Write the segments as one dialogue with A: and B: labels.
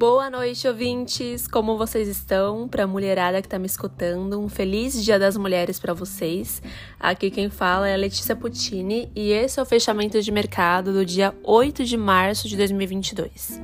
A: Boa noite, ouvintes! Como vocês estão? Para a mulherada que está me escutando, um feliz Dia das Mulheres para vocês. Aqui quem fala é a Letícia Puccini e esse é o fechamento de mercado do dia 8 de março de 2022.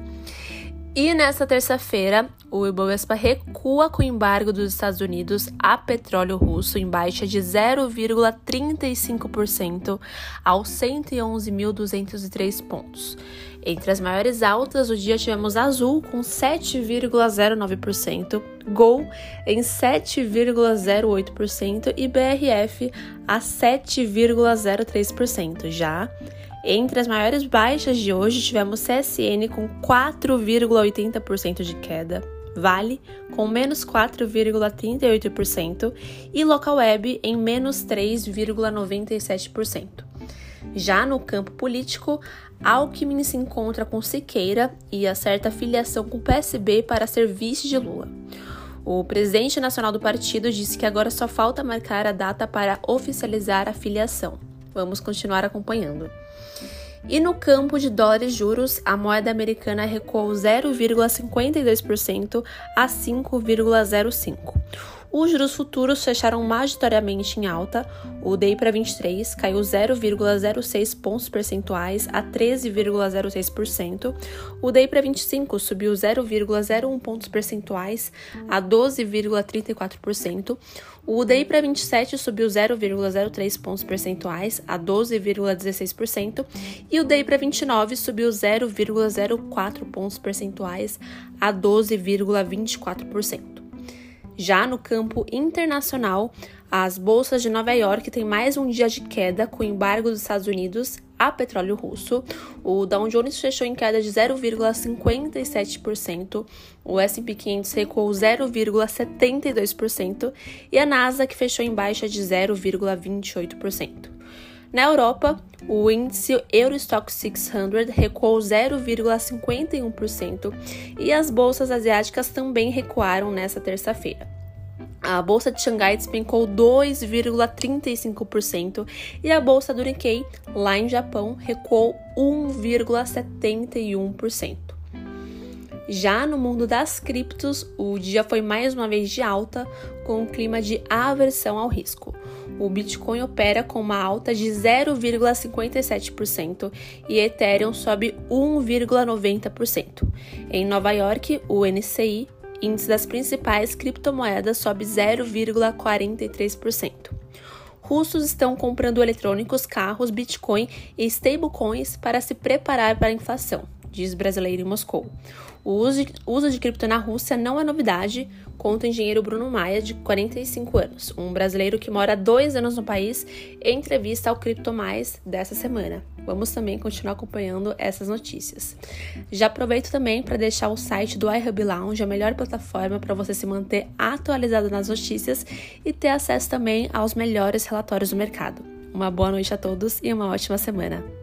A: E nesta terça-feira, o Ibovespa recua com o embargo dos Estados Unidos a petróleo russo em baixa de 0,35% aos 111.203 pontos. Entre as maiores altas do dia tivemos Azul com 7,09%, Gol em 7,08% e BRF a 7,03%. Já entre as maiores baixas de hoje, tivemos CSN com 4,80% de queda, Vale com menos 4,38% e Local Web em menos 3,97%. Já no campo político, Alckmin se encontra com Siqueira e acerta filiação com o PSB para ser vice de Lula. O presidente nacional do partido disse que agora só falta marcar a data para oficializar a filiação. Vamos continuar acompanhando. E no campo de dólares juros, a moeda americana recuou 0,52% a 5,05. Os juros futuros fecharam majoritariamente em alta. O DI para 23 caiu 0,06 pontos percentuais a 13,06%. O DI para 25 subiu 0,01 pontos percentuais a 12,34%. O DI para 27 subiu 0,03 pontos percentuais a 12,16% e o DI para 29 subiu 0,04 pontos percentuais a 12,24%. Já no campo internacional, as bolsas de Nova York têm mais um dia de queda com o embargo dos Estados Unidos a petróleo russo. O Dow Jones fechou em queda de 0,57%, o S&P 500 recuou 0,72% e a Nasdaq fechou em baixa de 0,28%. Na Europa, o índice Eurostock 600 recuou 0,51% e as bolsas asiáticas também recuaram nesta terça-feira. A bolsa de Xangai despencou 2,35% e a bolsa do Nikkei, lá em Japão, recuou 1,71%. Já no mundo das criptos, o dia foi mais uma vez de alta, com um clima de aversão ao risco. O Bitcoin opera com uma alta de 0,57% e Ethereum sobe 1,90%. Em Nova York, o NCI, índice das principais criptomoedas, sobe 0,43%. Russos estão comprando eletrônicos, carros, Bitcoin e stablecoins para se preparar para a inflação diz brasileiro em Moscou. O uso de, cripto na Rússia não é novidade, conta o engenheiro Bruno Maia, de 45 anos, um brasileiro que mora há dois anos no país, em entrevista ao Cripto Mais dessa semana. Vamos também continuar acompanhando essas notícias. Já aproveito também para deixar o site do iHub Lounge, a melhor plataforma para você se manter atualizado nas notícias e ter acesso também aos melhores relatórios do mercado. Uma boa noite a todos e uma ótima semana.